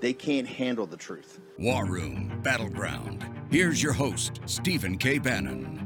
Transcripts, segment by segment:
they can't handle the truth. War Room Battleground. Here's your host, Stephen K. Bannon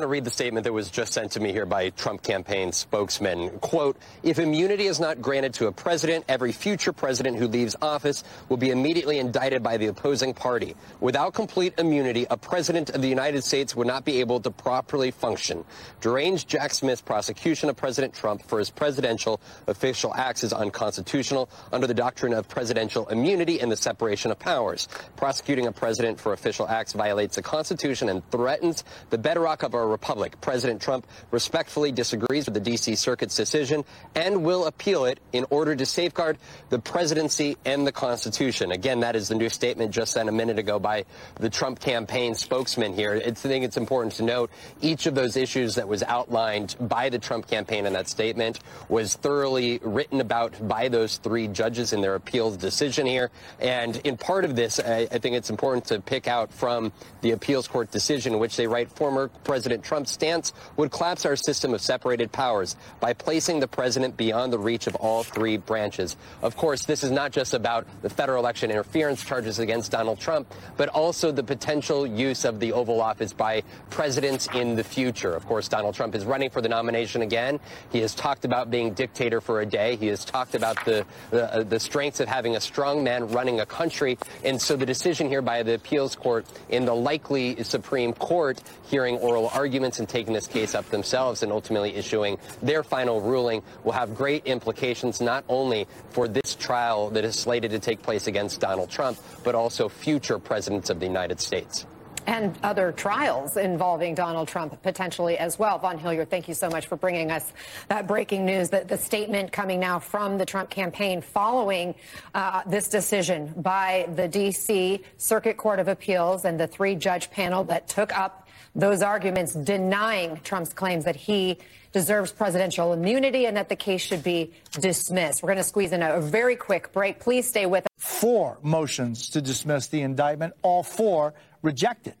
to read the statement that was just sent to me here by Trump campaign spokesman. Quote, if immunity is not granted to a president, every future president who leaves office will be immediately indicted by the opposing party. Without complete immunity, a president of the United States would not be able to properly function. Deranged Jack Smith's prosecution of President Trump for his presidential official acts is unconstitutional under the doctrine of presidential immunity and the separation of powers. Prosecuting a president for official acts violates the Constitution and threatens the bedrock of our republic. President Trump respectfully disagrees with the D.C. Circuit's decision and will appeal it in order to safeguard the presidency and the Constitution. Again, that is the new statement just sent a minute ago by the Trump campaign spokesman here. I think it's important to note each of those issues that was outlined by the Trump campaign in that statement was thoroughly written about by those three judges in their appeals decision here. And in part of this, I, I think it's important to pick out from the appeals court decision which they write former President President Trump's stance would collapse our system of separated powers by placing the president beyond the reach of all three branches. Of course, this is not just about the federal election interference charges against Donald Trump, but also the potential use of the Oval Office by presidents in the future. Of course, Donald Trump is running for the nomination again. He has talked about being dictator for a day. He has talked about the, the, uh, the strengths of having a strong man running a country. And so the decision here by the appeals court in the likely Supreme Court hearing oral arguments arguments and taking this case up themselves and ultimately issuing their final ruling will have great implications not only for this trial that is slated to take place against Donald Trump, but also future presidents of the United States and other trials involving Donald Trump potentially as well. Vaughn Hillyard, thank you so much for bringing us that breaking news. That the statement coming now from the Trump campaign following uh, this decision by the D.C. Circuit Court of Appeals and the three judge panel that took up those arguments denying Trump's claims that he deserves presidential immunity and that the case should be dismissed. We're going to squeeze in a very quick break. Please stay with us. Four motions to dismiss the indictment, all four rejected.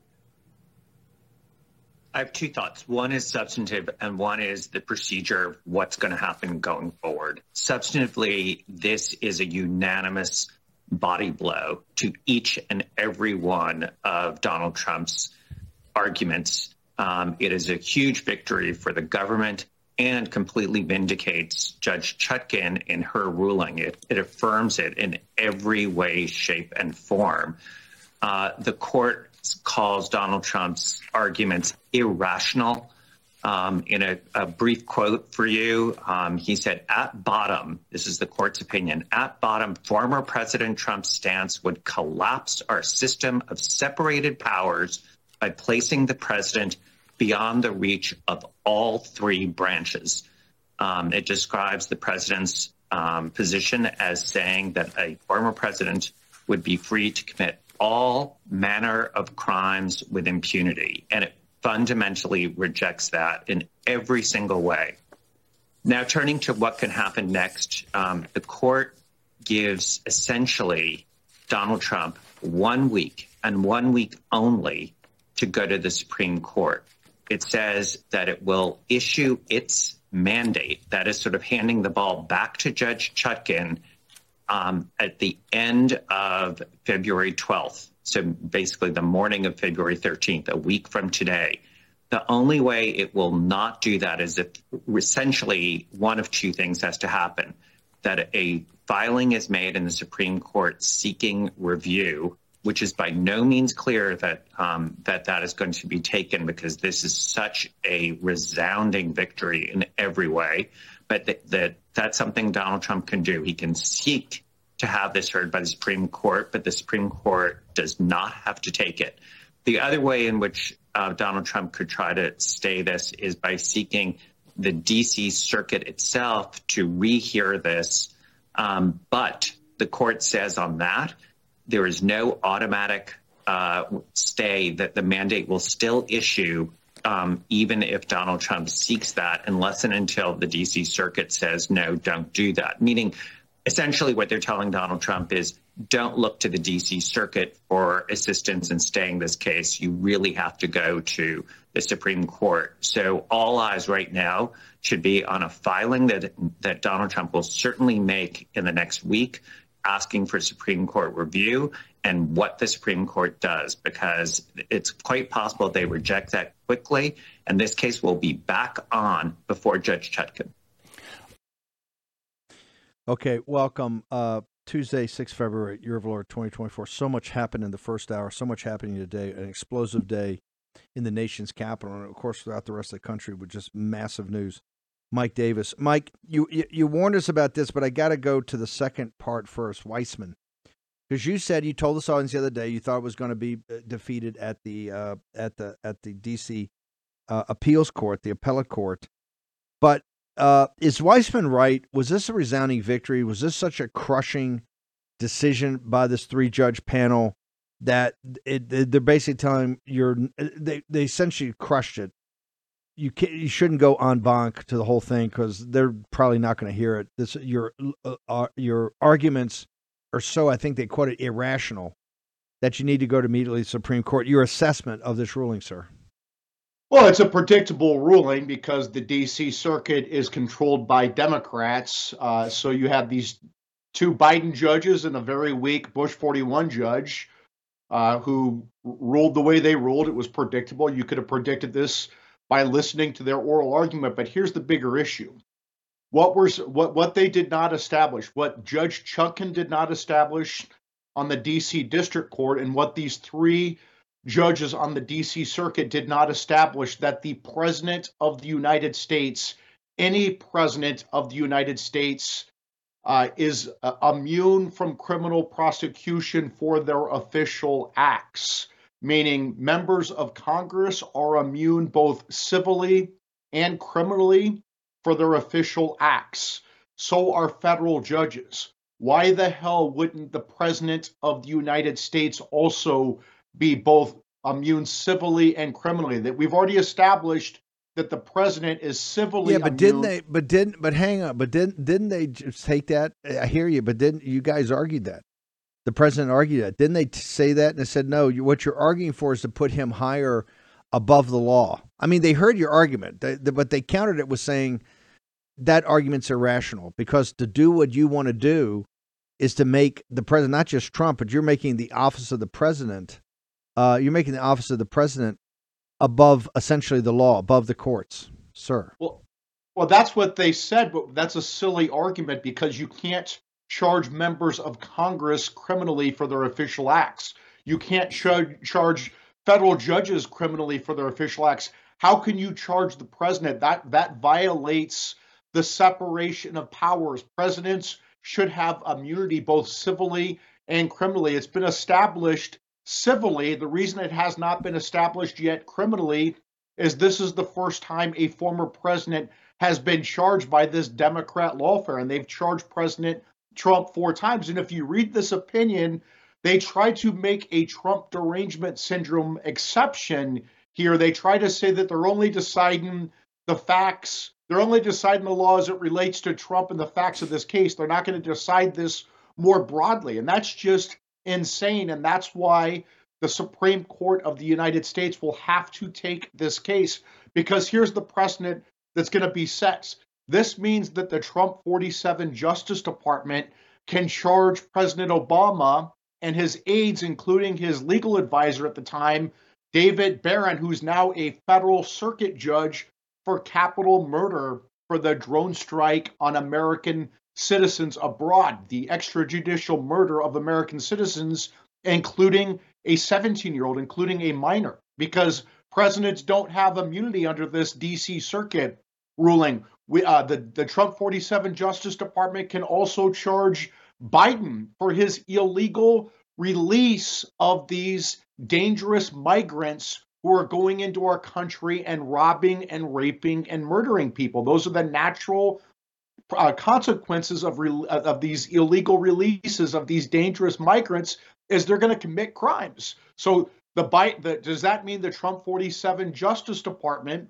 I have two thoughts. One is substantive, and one is the procedure of what's going to happen going forward. Substantively, this is a unanimous body blow to each and every one of Donald Trump's arguments. Um, it is a huge victory for the government and completely vindicates Judge Chutkan in her ruling. It, it affirms it in every way, shape, and form. Uh, the court calls Donald Trump's arguments irrational. Um, in a, a, brief quote for you, um, he said, at bottom, this is the court's opinion, at bottom, former President Trump's stance would collapse our system of separated powers by placing the president beyond the reach of all three branches. Um, it describes the president's um, position as saying that a former president would be free to commit all manner of crimes with impunity. And it fundamentally rejects that in every single way. Now, turning to what can happen next, um, the court gives essentially Donald Trump one week and one week only to go to the Supreme Court. It says that it will issue its mandate, that is sort of handing the ball back to Judge Chutkan um, at the end of February 12th. So basically, the morning of February 13th, a week from today. The only way it will not do that is if essentially one of two things has to happen that a filing is made in the Supreme Court seeking review which is by no means clear that um, that that is going to be taken because this is such a resounding victory in every way. But that, that that's something Donald Trump can do. He can seek to have this heard by the Supreme Court, but the Supreme Court does not have to take it. The other way in which uh, Donald Trump could try to stay this is by seeking the D.C. Circuit itself to rehear this, um, but the court says on that, there is no automatic uh, stay that the mandate will still issue um, even if Donald Trump seeks that, unless and until the DC Circuit says, no, don't do that. Meaning, essentially, what they're telling Donald Trump is, don't look to the DC Circuit for assistance in staying this case. You really have to go to the Supreme Court. So all eyes right now should be on a filing that that Donald Trump will certainly make in the next week, asking for Supreme Court review and what the Supreme Court does, because it's quite possible they reject that quickly, and this case will be back on before Judge Chutkan. Okay, welcome. Uh, Tuesday, 6 February, year of Lord 2024. So much happened in the first hour, so much happening today, an explosive day in the nation's capital, and of course throughout the rest of the country with just massive news. Mike Davis. Mike, you, you, warned us about this, but I got to go to the second part first. Weissmann, because you said you told us audience the other day you thought it was going to be uh, defeated at the uh, at the at the D.C. Uh, appeals court, the appellate court. But uh, is Weissmann right? Was this a resounding victory? Was this such a crushing decision by this three judge panel that it, they're basically telling you're they they essentially crushed it. You can you shouldn't go en banc to the whole thing because they're probably not going to hear it. This your uh, uh, your arguments are so I think they quote it irrational that you need to go to immediately Supreme Court. Your assessment of this ruling, sir. Well, it's a predictable ruling because the D.C. Circuit is controlled by Democrats. Uh, so you have these two Biden judges and a very weak Bush 41 judge uh, who ruled the way they ruled. It was predictable. You could have predicted this by listening to their oral argument. But here's the bigger issue what was what what they did not establish, what Judge Chutkan did not establish on the D.C. District Court, and what these three judges on the D.C. Circuit did not establish that the President of the United States, any President of the United States, uh, is uh, immune from criminal prosecution for their official acts, meaning members of Congress are immune both civilly and criminally for their official acts. So are federal judges. Why the hell wouldn't the President of the United States also be both immune civilly and criminally? That we've already established that the president is civilly. Yeah, but immune. didn't they? But didn't? But hang on. But didn't? Didn't they just take that? I hear you. But didn't you guys argued that? The president argued that. Didn't they say that? And they said no. What you're arguing for is to put him higher above the law. I mean, they heard your argument, but they countered it with saying that argument's irrational because to do what you want to do is to make the president not just Trump, but you're making the office of the president. Uh, you're making the office of the president above essentially the law, above the courts, sir. Well, well, that's what they said, but that's a silly argument because you can't charge members of Congress criminally for their official acts. You can't ch- charge federal judges criminally for their official acts. How can you charge the president? That that violates the separation of powers. Presidents should have immunity both civilly and criminally. It's been established civilly. The reason it has not been established yet criminally is this is the first time a former president has been charged by this Democrat lawfare, and they've charged President Trump four times. And if you read this opinion, they try to make a Trump derangement syndrome exception here. They try to say that they're only deciding the facts, they're only deciding the law as it relates to Trump and the facts of this case. They're not going to decide this more broadly. And that's just insane. And that's why the Supreme Court of the United States will have to take this case because here's the precedent that's going to be set. This means that the Trump 47 Justice Department can charge President Obama and his aides, including his legal advisor at the time, David Barron, who's now a federal circuit judge for capital murder for the drone strike on American citizens abroad, the extrajudicial murder of American citizens, including a 17 year old, including a minor, because presidents don't have immunity under this DC Circuit ruling. We, uh, the, the Trump 47 Justice Department can also charge Biden for his illegal release of these dangerous migrants who are going into our country and robbing and raping and murdering people. Those are the natural uh, consequences of re- of these illegal releases of these dangerous migrants is they're going to commit crimes. So the bite the, does that mean the Trump 47 Justice Department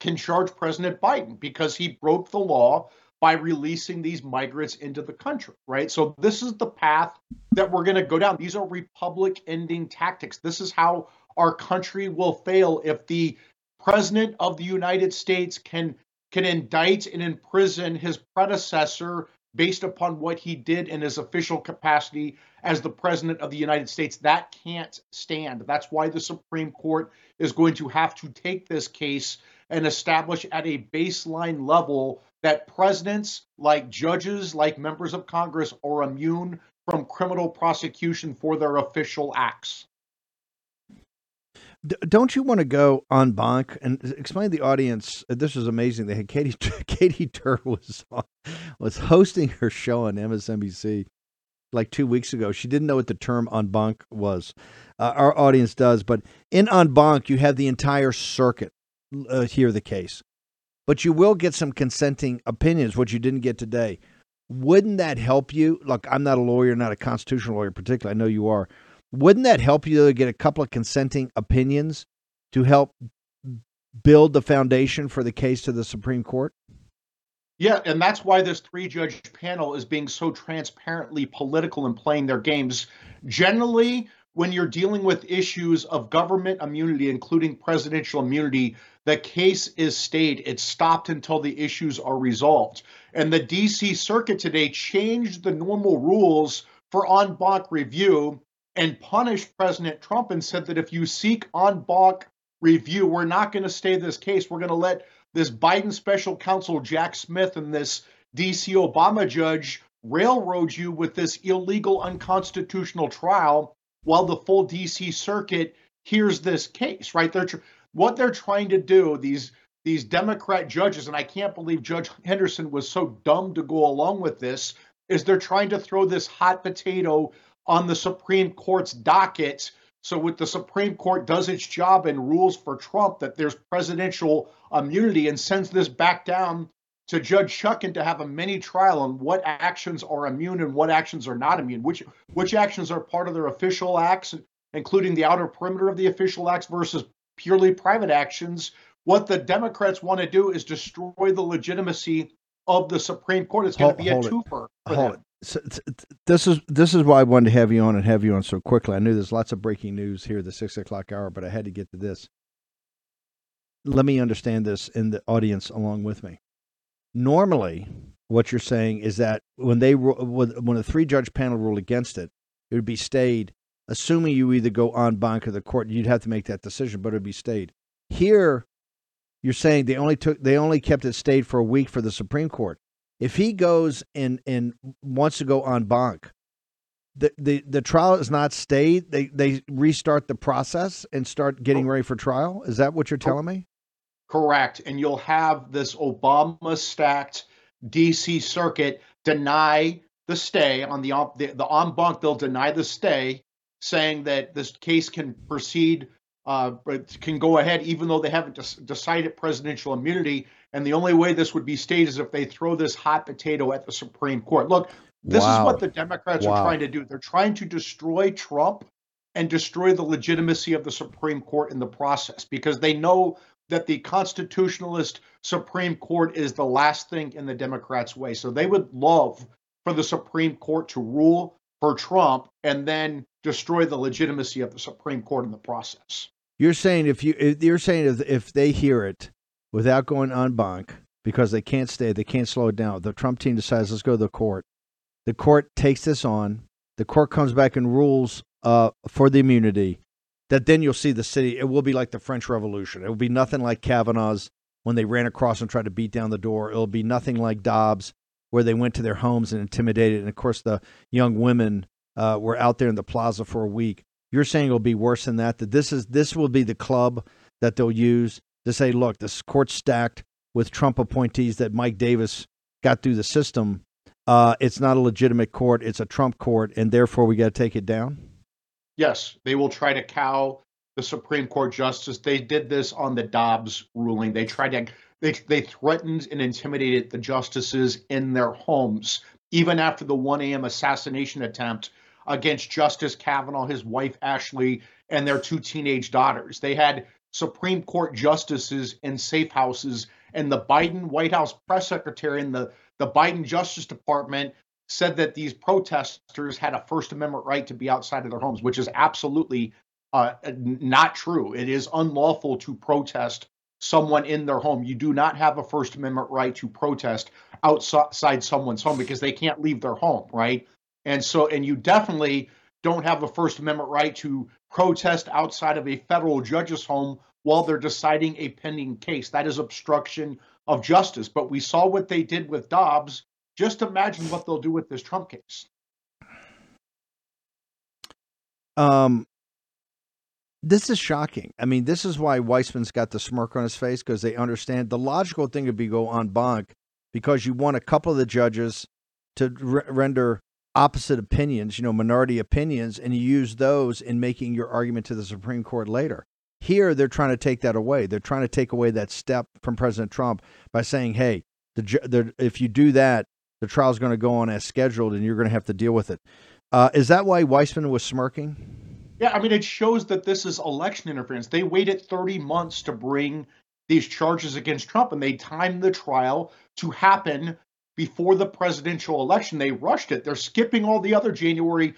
can charge President Biden because he broke the law by releasing these migrants into the country, right? So this is the path that we're going to go down. These are republic ending tactics. This is how our country will fail if the president of the United States can can indict and imprison his predecessor based upon what he did in his official capacity as the president of the United States. That can't stand. That's why the Supreme Court is going to have to take this case and establish at a baseline level that presidents, like judges, like members of Congress, are immune from criminal prosecution for their official acts. Don't you want to go en banc and explain to the audience? Uh, this was amazing. They had Katy Katy Tur was was hosting her show on MSNBC like two weeks ago. She didn't know what the term en banc was. Uh, our audience does, but in en banc, you have the entire circuit uh, hear the case, but you will get some consenting opinions, which you didn't get today. Wouldn't that help you? Look, I'm not a lawyer, not a constitutional lawyer, particularly. I know you are. Wouldn't that help you to get a couple of consenting opinions to help build the foundation for the case to the Supreme Court? Yeah, and that's why this three judge panel is being so transparently political and playing their games. Generally, when you're dealing with issues of government immunity, including presidential immunity, the case is stayed. It's stopped until the issues are resolved. And the DC Circuit today changed the normal rules for en banc review and punished President Trump and said that if you seek en banc review, we're not going to stay this case. We're going to let this Biden special counsel Jack Smith and this DC Obama judge railroad you with this illegal, unconstitutional trial while the full DC circuit hears this case, right? They're what they're trying to do, these these Democrat judges, and I can't believe Judge Henderson was so dumb to go along with this, is they're trying to throw this hot potato on the Supreme Court's docket. So, with the Supreme Court does its job and rules for Trump that there's presidential immunity and sends this back down to Judge Chutkan to have a mini trial on what actions are immune and what actions are not immune, which which actions are part of their official acts, including the outer perimeter of the official acts versus purely private actions. What the Democrats want to do is destroy the legitimacy of the Supreme Court. It's going to be a twofer. For hold them. So, this is this is why I wanted to have you on and have you on so quickly. I knew there's lots of breaking news here at the six o'clock hour, but I had to get to this. Let me understand this in the audience along with me. Normally, what you're saying is that when they when a three judge panel ruled against it, it would be stayed. Assuming you either go en banc or the court, you'd have to make that decision, but it would be stayed. Here, you're saying they only took they only kept it stayed for a week for the Supreme Court. If he goes and and wants to go en banc, the, the the trial is not stayed. They they restart the process and start getting oh. ready for trial. Is that what you're telling me? Correct. And you'll have this Obama stacked DC circuit deny the stay on the the, the en banc. They'll deny the stay, saying that this case can proceed, uh, can go ahead, even though they haven't des- decided presidential immunity. And the only way this would be stayed is if they throw this hot potato at the Supreme Court. Look, this wow. is what the Democrats wow. are trying to do. They're trying to destroy Trump and destroy the legitimacy of the Supreme Court in the process because they know that the constitutionalist Supreme Court is the last thing in the Democrats' way. So they would love for the Supreme Court to rule for Trump and then destroy the legitimacy of the Supreme Court in the process. You're saying if you you're saying if, if they hear it without going en banc because they can't stay, they can't slow it down. The Trump team decides, let's go to the court. The court takes this on. The court comes back and rules uh, for the immunity. That then you'll see the city. It will be like the French Revolution. It will be nothing like Kavanaugh's when they ran across and tried to beat down the door. It'll be nothing like Dobbs where they went to their homes and intimidated. And of course, the young women uh, were out there in the plaza for a week. You're saying it'll be worse than that. That this is this will be the club that they'll use to say, look, this court's stacked with Trump appointees that Mike Davis got through the system. Uh, it's not a legitimate court; it's a Trump court, and therefore we got to take it down. Yes, they will try to cow the Supreme Court justice. They did this on the Dobbs ruling. They tried to they they threatened and intimidated the justices in their homes, even after the 1 a.m. assassination attempt against Justice Kavanaugh, his wife Ashley, and their two teenage daughters. They had Supreme Court justices in safe houses, and the Biden White House press secretary and the, the Biden Justice Department said that these protesters had a First Amendment right to be outside of their homes, which is absolutely uh, not true. It is unlawful to protest someone in their home. You do not have a First Amendment right to protest outside someone's home because they can't leave their home, right? And so, and you definitely don't have a First Amendment right to protest outside of a federal judge's home while they're deciding a pending case. That is obstruction of justice. But we saw what they did with Dobbs. Just imagine what they'll do with this Trump case. Um, this is shocking. I mean, this is why Weissmann's got the smirk on his face because they understand the logical thing would be go en banc because you want a couple of the judges to re- render opposite opinions, you know, minority opinions, and you use those in making your argument to the Supreme Court later. Here, they're trying to take that away. They're trying to take away that step from President Trump by saying, hey, the, the, if you do that, the trial's going to go on as scheduled and you're going to have to deal with it. Uh, is that why Weissmann was smirking? Yeah, I mean, it shows that this is election interference. They waited 30 months to bring these charges against Trump, and they timed the trial to happen before the presidential election. They rushed it. They're skipping all the other January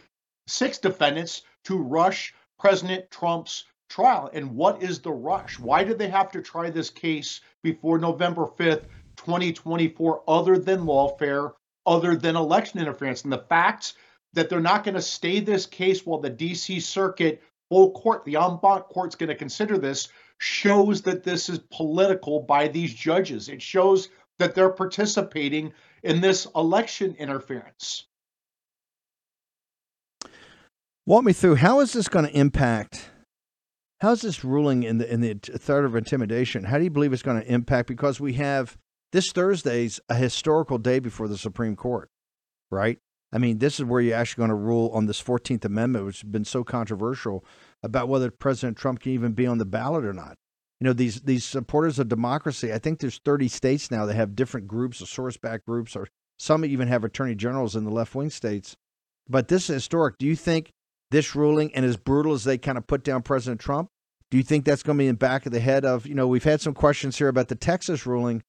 6 defendants to rush President Trump's trial. And what is the rush? Why did they have to try this case before November 5th, 2024, other than lawfare, other than election interference? And the facts that they're not going to stay this case while the DC Circuit full court, the en banc court's going to consider this, shows that this is political by these judges. It shows that they're participating in this election interference. Walk me through how is this going to impact? How is this ruling in the in the threat of intimidation? How do you believe it's going to impact? Because we have this Thursday's a historical day before the Supreme Court, right? I mean, this is where you're actually going to rule on this 14th Amendment, which has been so controversial about whether President Trump can even be on the ballot or not. You know, these these supporters of democracy, I think there's 30 states now that have different groups, or Soros-backed groups, or some even have attorney generals in the left wing states. But this is historic. Do you think this ruling, and as brutal as they kind of put down President Trump, do you think that's going to be in the back of the head of, you know, we've had some questions here about the Texas ruling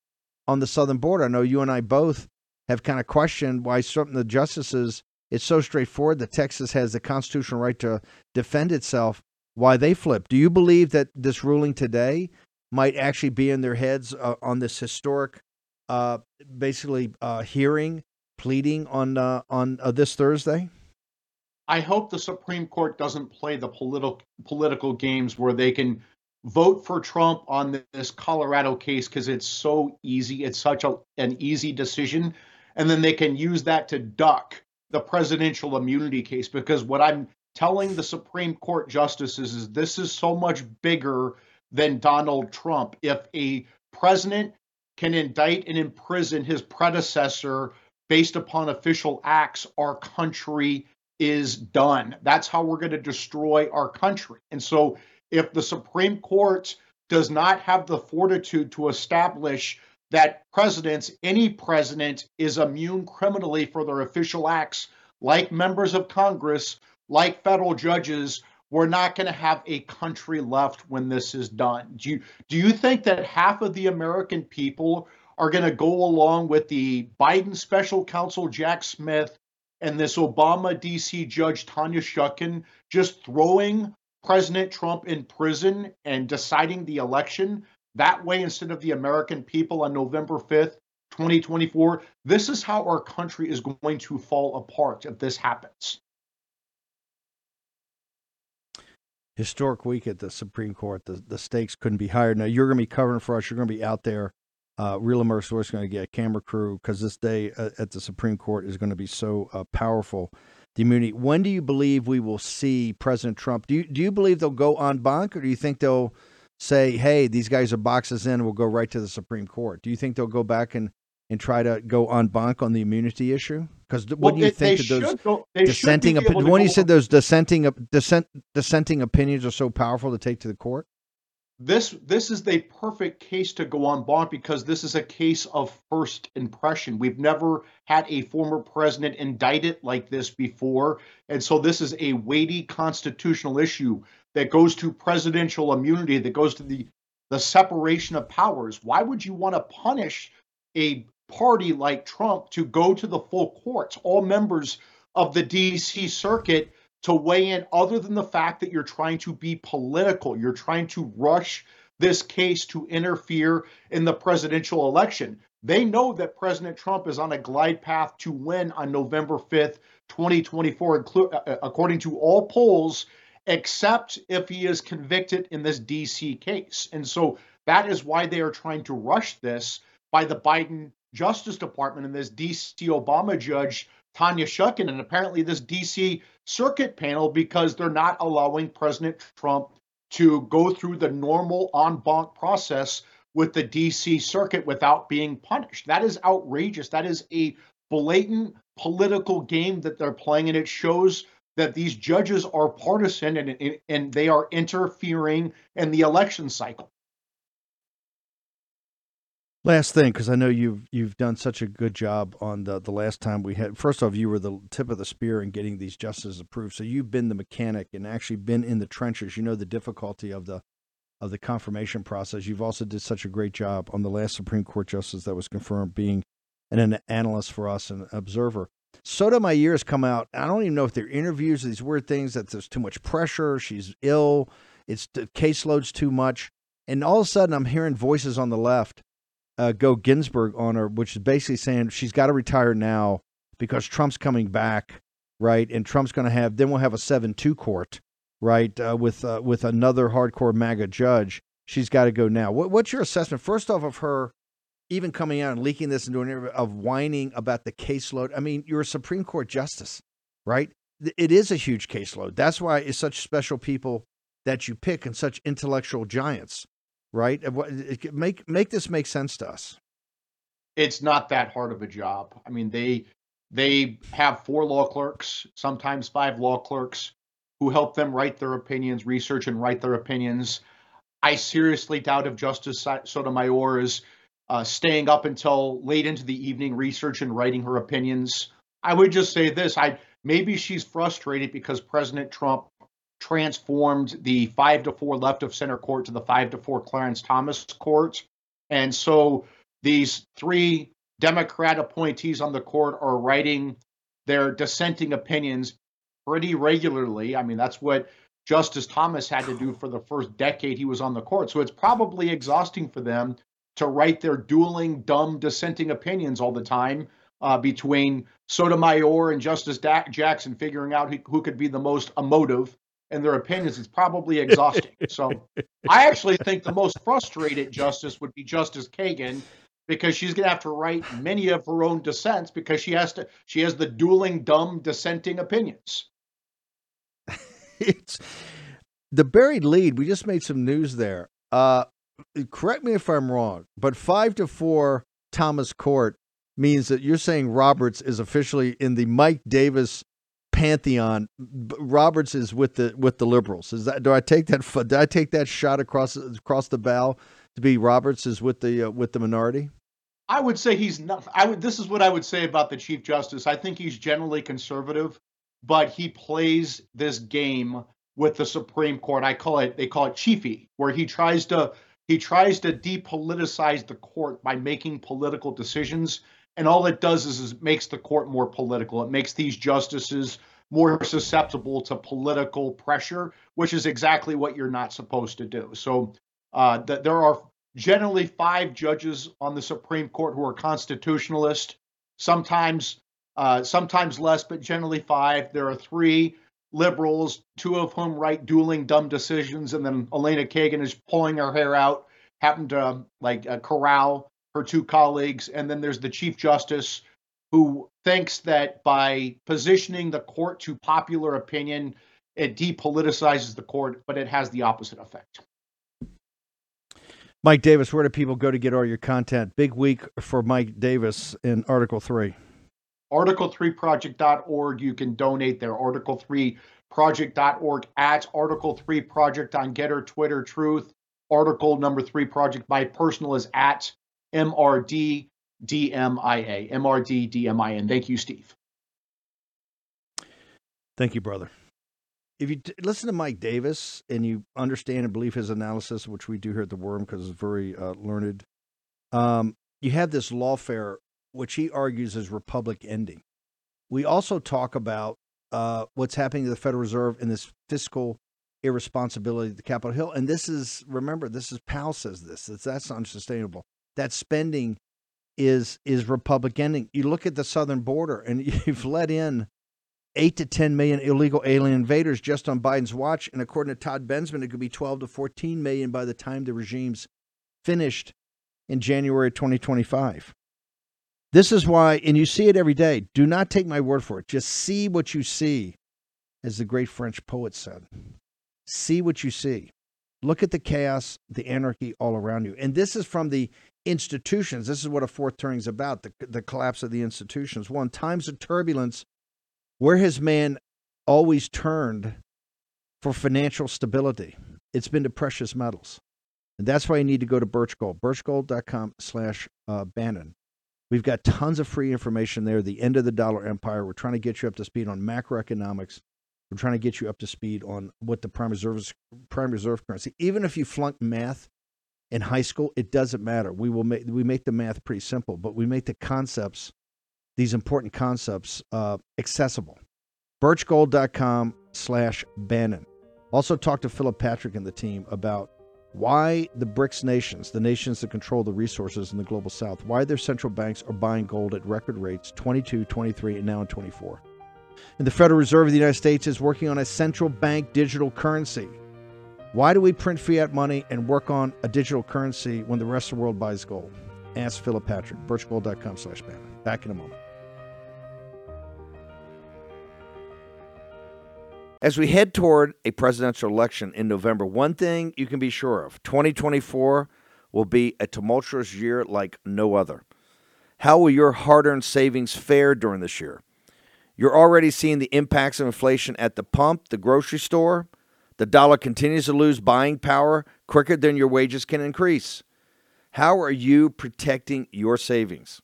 on the southern border. I know you and I both have kind of questioned why some of the justices, it's so straightforward that Texas has the constitutional right to defend itself, why they flip. Do you believe that this ruling today might actually be in their heads uh, on this historic, uh, basically, uh, hearing, pleading on, uh, on uh, this Thursday? I hope the Supreme Court doesn't play the political political games where they can vote for Trump on this Colorado case because it's so easy. It's such a, an easy decision and then they can use that to duck the presidential immunity case because what I'm telling the Supreme Court justices is this is so much bigger than Donald Trump. If a president can indict and imprison his predecessor based upon official acts, our country is done. That's how we're going to destroy our country. And so if the Supreme Court does not have the fortitude to establish that presidents, any president, is immune criminally for their official acts, like members of Congress, like federal judges. We're not going to have a country left when this is done. Do you, do you think that half of the American people are going to go along with the Biden special counsel, Jack Smith, and this Obama DC judge, Tanya Chutkan, just throwing President Trump in prison and deciding the election? That way instead of the American people on November 5th, 2024. This is how our country is going to fall apart if this happens. Historic week at the Supreme Court. The, the stakes couldn't be higher. Now, you're going to be covering for us. You're going to be out there. Uh, Real America Source going to get a camera crew because this day uh, at the Supreme Court is going to be so uh, powerful. The immunity. When do you believe we will see President Trump? Do you, do you believe they'll go en banc or do you think they'll say, hey, these guys are boxes in, we'll go right to the Supreme Court? Do you think they'll go back and, and try to go en banc on the immunity issue? Because well, do you think that those go, dissenting opinions, when you said those dissenting dissent, dissenting opinions are so powerful to take to the court, this this is the perfect case to go en banc because this is a case of first impression. We've never had a former president indicted like this before, and so this is a weighty constitutional issue that goes to presidential immunity, that goes to the the separation of powers. Why would you want to punish a party like Trump to go to the full courts, all members of the DC circuit to weigh in, other than the fact that you're trying to be political? You're trying to rush this case to interfere in the presidential election. They know that President Trump is on a glide path to win on November 5th, 2024, uh, according to all polls, except if he is convicted in this DC case. And so that is why they are trying to rush this by the Biden Justice Department and this DC Obama judge, Tanya Chutkan, and apparently this DC Circuit panel because they're not allowing President Trump to go through the normal en banc process with the DC Circuit without being punished. That is outrageous. That is a blatant political game that they're playing, and it shows that these judges are partisan and, and they are interfering in the election cycle. Last thing, because I know you've you've done such a good job on the the last time we had. First off, you were the tip of the spear in getting these justices approved. So you've been the mechanic and actually been in the trenches. You know the difficulty of the of the confirmation process. You've also did such a great job on the last Supreme Court justice that was confirmed, being an, an analyst for us and an observer. Sotomayor has come out. I don't even know if they're interviews, these weird things that there's too much pressure. She's ill. It's the caseload's too much. And all of a sudden, I'm hearing voices on the left uh, go Ginsburg on her, which is basically saying she's got to retire now because Trump's coming back, right? And Trump's going to have then we'll have a seven-two court, right? Uh, with uh, with another hardcore MAGA judge. She's got to go now. What, what's your assessment first off of her? Even coming out and leaking this and doing it of whining about the caseload. I mean, you're a Supreme Court justice, right? It is a huge caseload. That's why it's such special people that you pick and such intellectual giants right? Make make this make sense to us. It's not that hard of a job. I mean, they they have four law clerks, sometimes five law clerks, who help them write their opinions, research and write their opinions. I seriously doubt if Justice Sotomayor is uh, staying up until late into the evening, research and writing her opinions. I would just say this: I maybe she's frustrated because President Trump transformed the five to four left of center court to the five to four Clarence Thomas court. And so these three Democrat appointees on the court are writing their dissenting opinions pretty regularly. I mean, that's what Justice Thomas had to do for the first decade he was on the court. So it's probably exhausting for them to write their dueling, dumb, dissenting opinions all the time uh, between Sotomayor and Justice da- Jackson, figuring out who, who could be the most emotive and their opinions, it's probably exhausting. so I actually think the most frustrated justice would be Justice Kagan because she's going to have to write many of her own dissents because she has to she has the dueling dumb dissenting opinions. it's the buried lead. We just made some news there. Uh, correct me if I'm wrong, but five to four Thomas Court means that you're saying Roberts is officially in the Mike Davis pantheon. Roberts is with the with the liberals. Is that do I take that do I take that shot across across the bow to be Roberts is with the uh, with the minority? I would say he's not. I would. This is what I would say about the Chief Justice. I think he's generally conservative, but he plays this game with the Supreme Court. I call it. They call it chiefy, where he tries to he tries to depoliticize the court by making political decisions and all it does is, is it makes the court more political. It makes these justices more susceptible to political pressure, which is exactly what you're not supposed to do. So uh, th- there are generally five judges on the Supreme Court who are constitutionalist. Sometimes, uh, sometimes less, but generally five. There are three liberals, two of whom write dueling dumb decisions, and then Elena Kagan is pulling her hair out, happened to like uh, corral her two colleagues, and then there's the Chief Justice who thinks that by positioning the court to popular opinion, it depoliticizes the court, but it has the opposite effect. Mike Davis, where do people go to get all your content? Big week for Mike Davis in Article 3. Article3project.org. You can donate there. Article3project.org at Article3 Project on Gettr, Twitter, Truth. Article number three project. My personal is at MRD DMIA. MRD DMIN. Thank you, Steve. Thank you, brother. If you t- listen to Mike Davis and you understand and believe his analysis, which we do here at the Worm because it's very uh, learned, um, you have this lawfare, which he argues is republic ending. We also talk about uh, what's happening to the Federal Reserve in this fiscal irresponsibility at the Capitol Hill. And this is, remember, this is Powell says this. That's, that's unsustainable. That spending is is republic ending. You look at the southern border, and you've let in eight to 10 million illegal alien invaders just on Biden's watch. And according to Todd Bensman, it could be 12 to 14 million by the time the regime's finished in January 2025. This is why, and you see it every day. Do not take my word for it. Just see what you see, as the great French poet said. See what you see. Look at the chaos, the anarchy all around you. And this is from the institutions. This is what a fourth turning is about the, the collapse of the institutions. One, times of turbulence where has man always turned for financial stability? It's been to precious metals. And that's why you need to go to Birch Gold, birchgold.com slash uh, Bannon. We've got tons of free information there. The end of the dollar empire. We're trying to get you up to speed on macroeconomics. We're trying to get you up to speed on what the prime reserve, prime reserve currency. Even if you flunked math in high school, it doesn't matter. We will make we make the math pretty simple, but we make the concepts these important concepts uh, accessible. Birchgold.com slash Bannon. Also talk to Philip Patrick and the team about why the BRICS nations, the nations that control the resources in the global south, why their central banks are buying gold at record rates 22, 23, and now in 24. And the Federal Reserve of the United States is working on a central bank digital currency. Why do we print fiat money and work on a digital currency when the rest of the world buys gold? Ask Philip Patrick, birchgold.com slash Bannon. Back in a moment. As we head toward a presidential election in November, one thing you can be sure of 2024 will be a tumultuous year like no other. How will your hard earned savings fare during this year? You're already seeing the impacts of inflation at the pump, the grocery store. The dollar continues to lose buying power quicker than your wages can increase. How are you protecting your savings?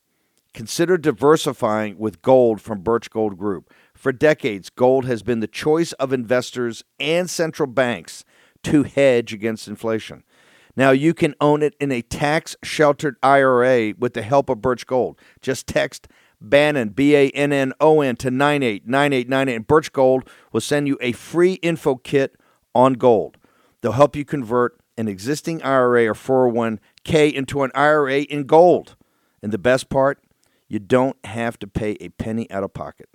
Consider diversifying with gold from Birch Gold Group. For decades, gold has been the choice of investors and central banks to hedge against inflation. Now you can own it in a tax sheltered IRA with the help of Birch Gold. Just text Bannon, B A N N O N, to 989898. And Birch Gold will send you a free info kit on gold. They'll help you convert an existing IRA or 401k into an IRA in gold. And the best part, you don't have to pay a penny out of pocket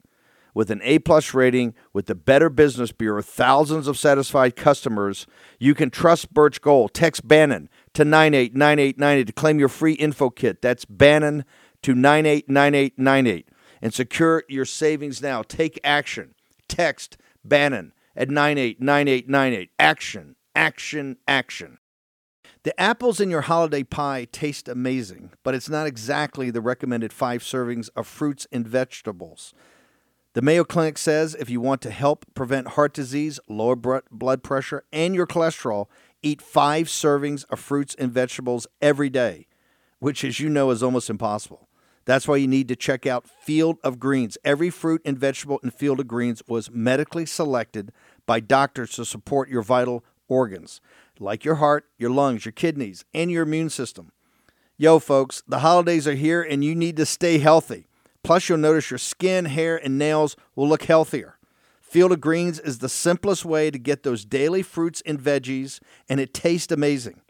with an A plus rating with the Better Business Bureau, thousands of satisfied customers. You can trust Birch Gold. Text Bannon to 989898 to claim your free info kit. That's Bannon to 989898 and secure your savings now. Take action. Text Bannon at 989898. Action, action, action. The apples in your holiday pie taste amazing, but it's not exactly the recommended five servings of fruits and vegetables. The Mayo Clinic says if you want to help prevent heart disease, lower blood pressure, and your cholesterol, eat five servings of fruits and vegetables every day, which, as you know, is almost impossible. That's why you need to check out Field of Greens. Every fruit and vegetable in Field of Greens was medically selected by doctors to support your vital organs, like your heart, your lungs, your kidneys, and your immune system. Yo, folks, the holidays are here and you need to stay healthy. Plus, you'll notice your skin, hair, and nails will look healthier. Field of Greens is the simplest way to get those daily fruits and veggies, and it tastes amazing.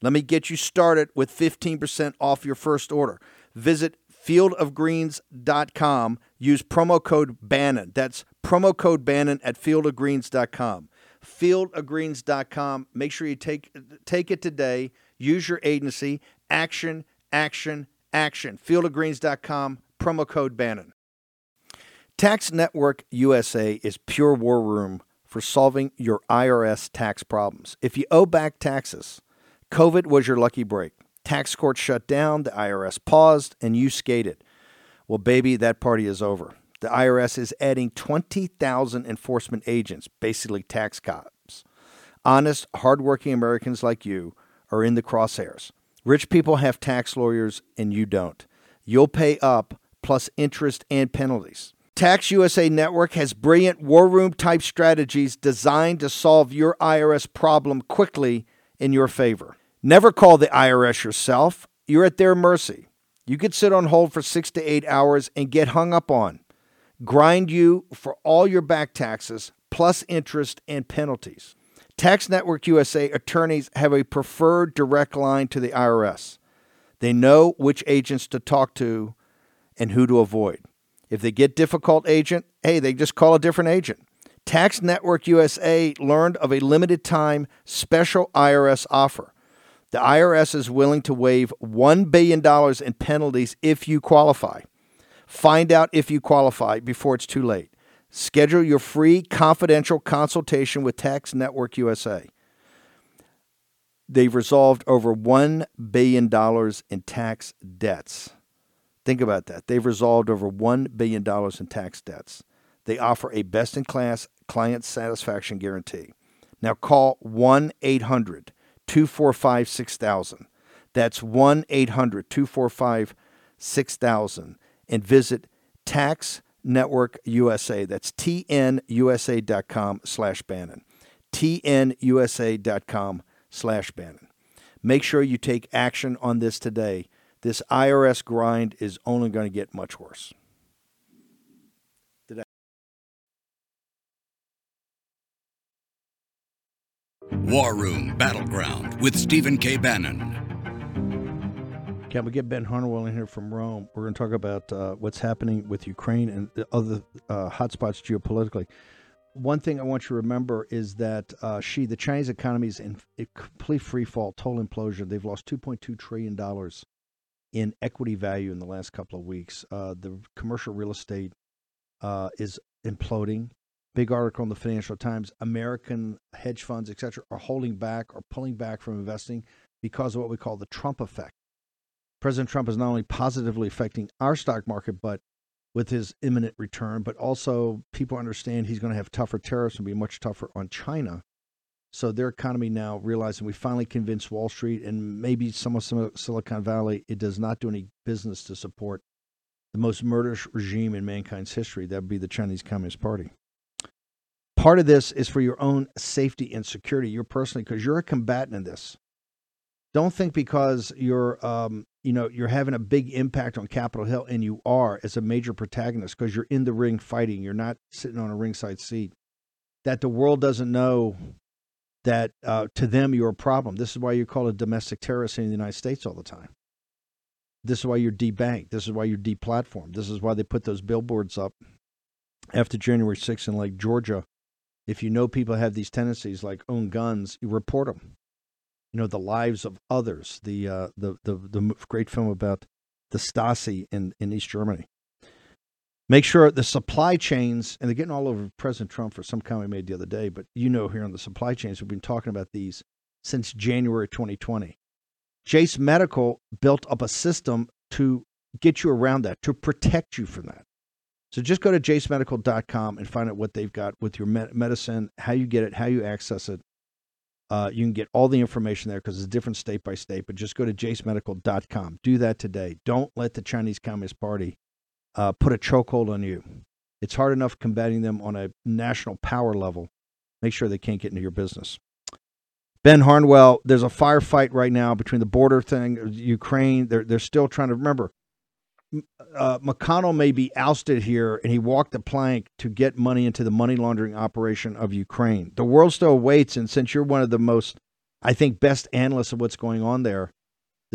Let me get you started with 15% off your first order. Visit fieldofgreens.com. Use promo code Bannon. That's promo code Bannon at fieldofgreens.com. Fieldofgreens.com. Make sure you take, take it today. Use your agency. Action, action, action. Fieldofgreens.com promo code Bannon. Tax Network USA is pure war room for solving your IRS tax problems. If you owe back taxes, COVID was your lucky break. Tax court shut down, the IRS paused, and you skated. Well, baby, that party is over. The IRS is adding 20,000 enforcement agents, basically tax cops. Honest, hardworking Americans like you are in the crosshairs. Rich people have tax lawyers and you don't. You'll pay up plus interest and penalties. Tax USA Network has brilliant war room type strategies designed to solve your IRS problem quickly in your favor. Never call the IRS yourself, you're at their mercy. You could sit on hold for six to eight hours and get hung up on, grind you for all your back taxes, plus interest and penalties. Tax Network USA attorneys have a preferred direct line to the IRS. They know which agents to talk to and who to avoid. If they get difficult agent, hey, they just call a different agent. Tax Network USA learned of a limited time special IRS offer. The IRS is willing to waive $1 billion in penalties if you qualify. Find out if you qualify before it's too late. Schedule your free confidential consultation with Tax Network USA. They've resolved over $1 billion in tax debts. Think about that. They've resolved over $1 billion in tax debts. They offer a best in class client satisfaction guarantee. Now call 1 800 245 6000. That's 1 800 245 6000 and visit Tax Network USA. That's tnusa.com slash Bannon. tnusa.com slash Bannon. Make sure you take action on this today. This IRS grind is only going to get much worse. War Room Battleground with Stephen K. Bannon. Can we get Ben Harnwell in here from Rome? We're going to talk about uh, what's happening with Ukraine and the other uh, hotspots geopolitically. One thing I want you to remember is that uh, she, the Chinese economy, is in complete free fall, total implosion. They've lost 2.2 trillion dollars in equity value in the last couple of weeks. Uh, the commercial real estate uh, is imploding. Big article in the Financial Times: American hedge funds, etc., are holding back or pulling back from investing because of what we call the Trump effect. President Trump is not only positively affecting our stock market, but with his imminent return, but also people understand he's going to have tougher tariffs and be much tougher on China. So their economy now realizing we finally convinced Wall Street and maybe some of Silicon Valley it does not do any business to support the most murderous regime in mankind's history. That would be the Chinese Communist Party. Part of this is for your own safety and security, you personally, because you're a combatant in this. Don't think because you're um, you know you're having a big impact on Capitol Hill, and you are as a major protagonist because you're in the ring fighting. You're not sitting on a ringside seat. That the world doesn't know that uh, to them you're a problem. This is why you're called a domestic terrorist in the United States all the time. This is why you're debanked. This is why you're deplatformed. This is why they put those billboards up after January 6th in Lake Georgia. If you know people have these tendencies like own guns, you report them you know the lives of others. The uh, the the the great film about the Stasi in in East Germany. Make sure the supply chains, and they're getting all over President Trump for some comment he made the other day. But you know, here on the supply chains, we've been talking about these since January 2020. Jase Medical built up a system to get you around that, to protect you from that. So just go to jasemedical.com and find out what they've got with your medicine, how you get it, how you access it, uh, you can get all the information there because it's different state by state, but just go to jasemedical.com. Do that today. Don't let the Chinese Communist Party uh, put a chokehold on you. It's hard enough combating them on a national power level. Make sure they can't get into your business. Ben Harnwell, there's a firefight right now between the border thing, Ukraine. They're, they're still trying to remember uh, McConnell may be ousted here, and he walked the plank to get money into the money laundering operation of Ukraine. The world still waits, and since you're one of the most, I think, best analysts of what's going on there,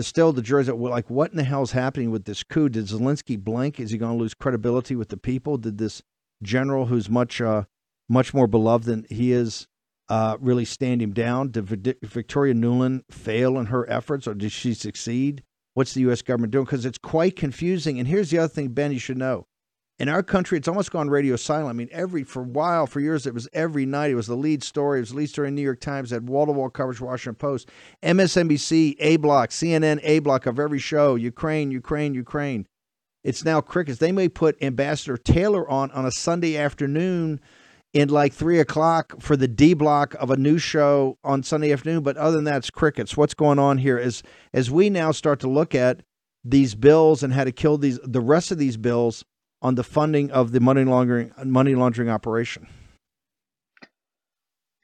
still the jury's like, what in the hell is happening with this coup? Did Zelensky blink? Is he going to lose credibility with the people? Did this general, who's much, uh, much more beloved than he is, uh, really stand him down? Did Victoria Nuland fail in her efforts, or did she succeed? What's the U.S. government doing? Because it's quite confusing. And here's the other thing, Ben, you should know. In our country, it's almost gone radio silent. I mean, every for a while, for years, it was every night. It was the lead story. It was the lead story in New York Times. Had wall to wall coverage, Washington Post, MSNBC, A block, CNN, A block of every show. Ukraine, Ukraine, Ukraine. it's now crickets. They may put Ambassador Taylor on on a Sunday afternoon in like three o'clock for the D block of a news show on Sunday afternoon. But other than that, it's crickets. What's going on here is as we now start to look at these bills and how to kill these the rest of these bills on the funding of the money laundering money laundering operation.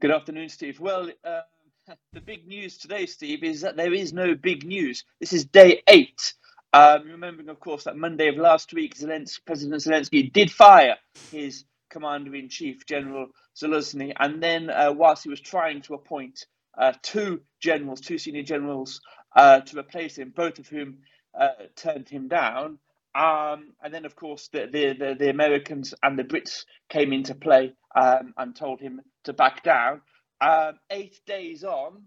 Good afternoon, Steve. Well, uh, the big news today, Steve, is that there is no big news. This is day eight. Um, remembering, of course, that Monday of last week, Zelensky, President Zelensky did fire his Commander in Chief, General Zaluzhny, And then, uh, whilst he was trying to appoint uh, two generals, two senior generals uh, to replace him, both of whom uh, turned him down. Um, and then, of course, the, the, the, the, Americans and the Brits came into play um, and told him to back down. Um, eight days on,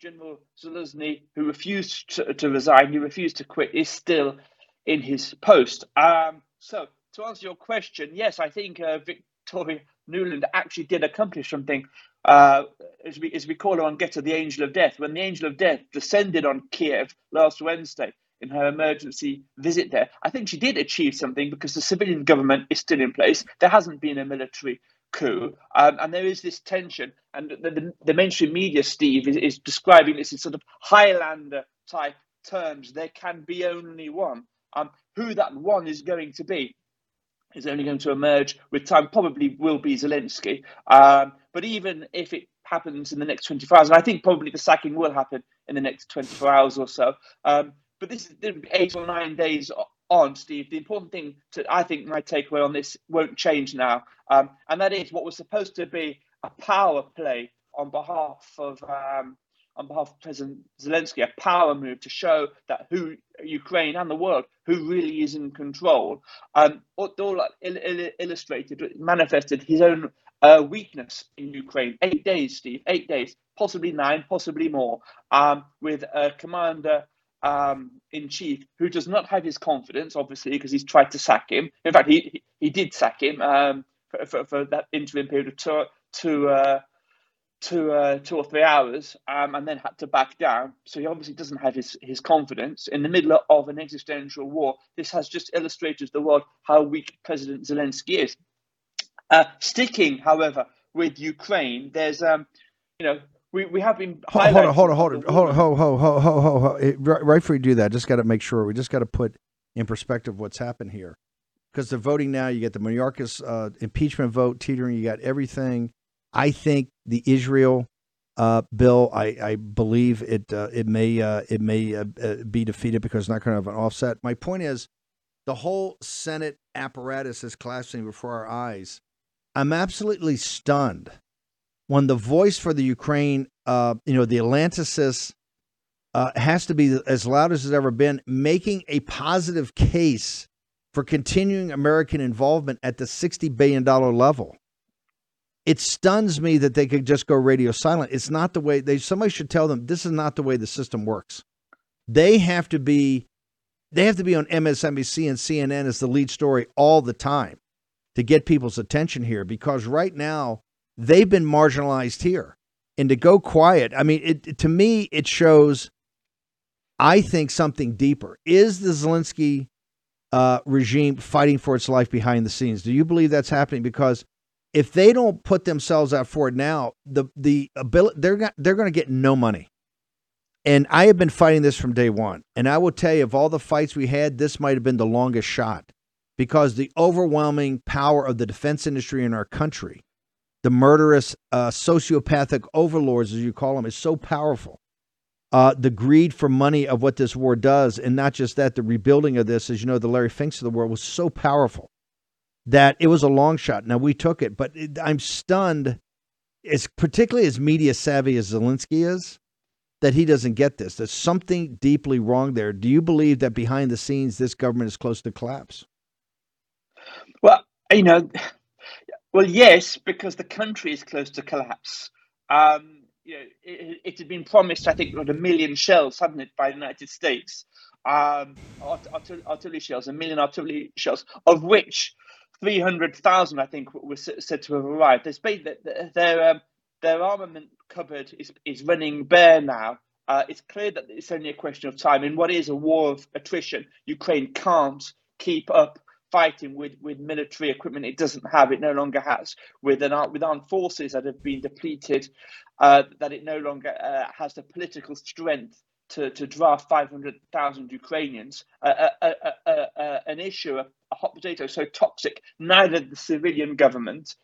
General Zaluzhny, who refused to, to, resign, he refused to quit, is still in his post. Um, so to answer your question, yes, I think uh, Victoria Nuland actually did accomplish something. Uh, as we as we call her on Gettr, the Angel of Death. When the Angel of Death descended on Kiev last Wednesday in her emergency visit there, I think she did achieve something because the civilian government is still in place. There hasn't been a military coup, um, and there is this tension. And the, the, the mainstream media, Steve, is, is describing this in sort of Highlander type terms. There can be only one. Um, who that one is going to be is only going to emerge with time, probably will be Zelensky. Um, but even if it happens in the next 24 hours, and I think probably the sacking will happen in the next 24 hours or so. Um, but this is eight or nine days on, Steve. The important thing to, I think, my takeaway on this won't change now, um, and that is what was supposed to be a power play on behalf of um, on behalf of President Zelensky, a power move to show that who Ukraine and the world who really is in control. Um, illustrated, manifested his own uh, weakness in Ukraine. Eight days, Steve, eight days, possibly nine, possibly more, um, with a commander um, in chief who does not have his confidence, obviously, because he's tried to sack him. In fact, he he, did sack him um, for, for, for, that interim period of two, two uh, two, uh, two or three hours um, and then had to back down. So he obviously doesn't have his, his confidence. In the middle of an existential war, this has just illustrated the world how weak President Zelensky is. Uh, sticking, however, with Ukraine, there's, um, you know, we, we have been. Hold on, hold on, hold on, hold on, hold on, hold on, hold on, hold on. Right before you do that, just got to make sure we just got to put in perspective what's happened here. Because the voting now, you get the Mayorkas uh, impeachment vote teetering, you got everything I think the Israel uh, bill, I, I, believe it uh, it may uh, it may uh, uh, be defeated because it's not going to have an offset. My point is, the whole Senate apparatus is collapsing before our eyes. I'm absolutely stunned when the voice for the Ukraine, uh, you know, the Atlanticist, has to be as loud as it's ever been, making a positive case for continuing American involvement at the $60 billion level it stuns me that they could just go radio silent. It's not the way they somebody should tell them this is not the way the system works. They have to be they have to be on MSNBC and CNN as the lead story all the time to get people's attention here because right now they've been marginalized here. And to go quiet, I mean, it, to me, it shows, I think, something deeper. Is the Zelensky uh, regime fighting for its life behind the scenes? Do you believe that's happening? Because if they don't put themselves out for it now, the the ability they're they're going to get no money. And I have been fighting this from day one. And I will tell you, of all the fights we had, this might have been the longest shot because the overwhelming power of the defense industry in our country, the murderous, uh, sociopathic overlords, as you call them, is so powerful. Uh, the greed for money of what this war does, and not just that, the rebuilding of this, as you know, the Larry Finks of the world was so powerful that it was a long shot. Now we took it, but it, I'm stunned, as particularly as media savvy as Zelensky is, that he doesn't get this. There's something deeply wrong there. Do you believe that behind the scenes, this government is close to collapse? Well, you know, well, yes, because the country is close to collapse. Um, you know, it, it, had been promised, I think, about a million shells, hadn't it, by the United States? Um, artillery shells, a million artillery shells, of which 300,000, I think, were said to have arrived. Been, their, um, their armament cupboard is, is running bare now. Uh, it's clear that it's only a question of time. In what is a war of attrition, Ukraine can't keep up fighting with, with military equipment it doesn't have, it no longer has, with an with armed forces that have been depleted, uh, that it no longer uh, has the political strength to, to draft 500,000 Ukrainians, uh, uh, uh, an issue, a, a hot potato so toxic, neither the civilian government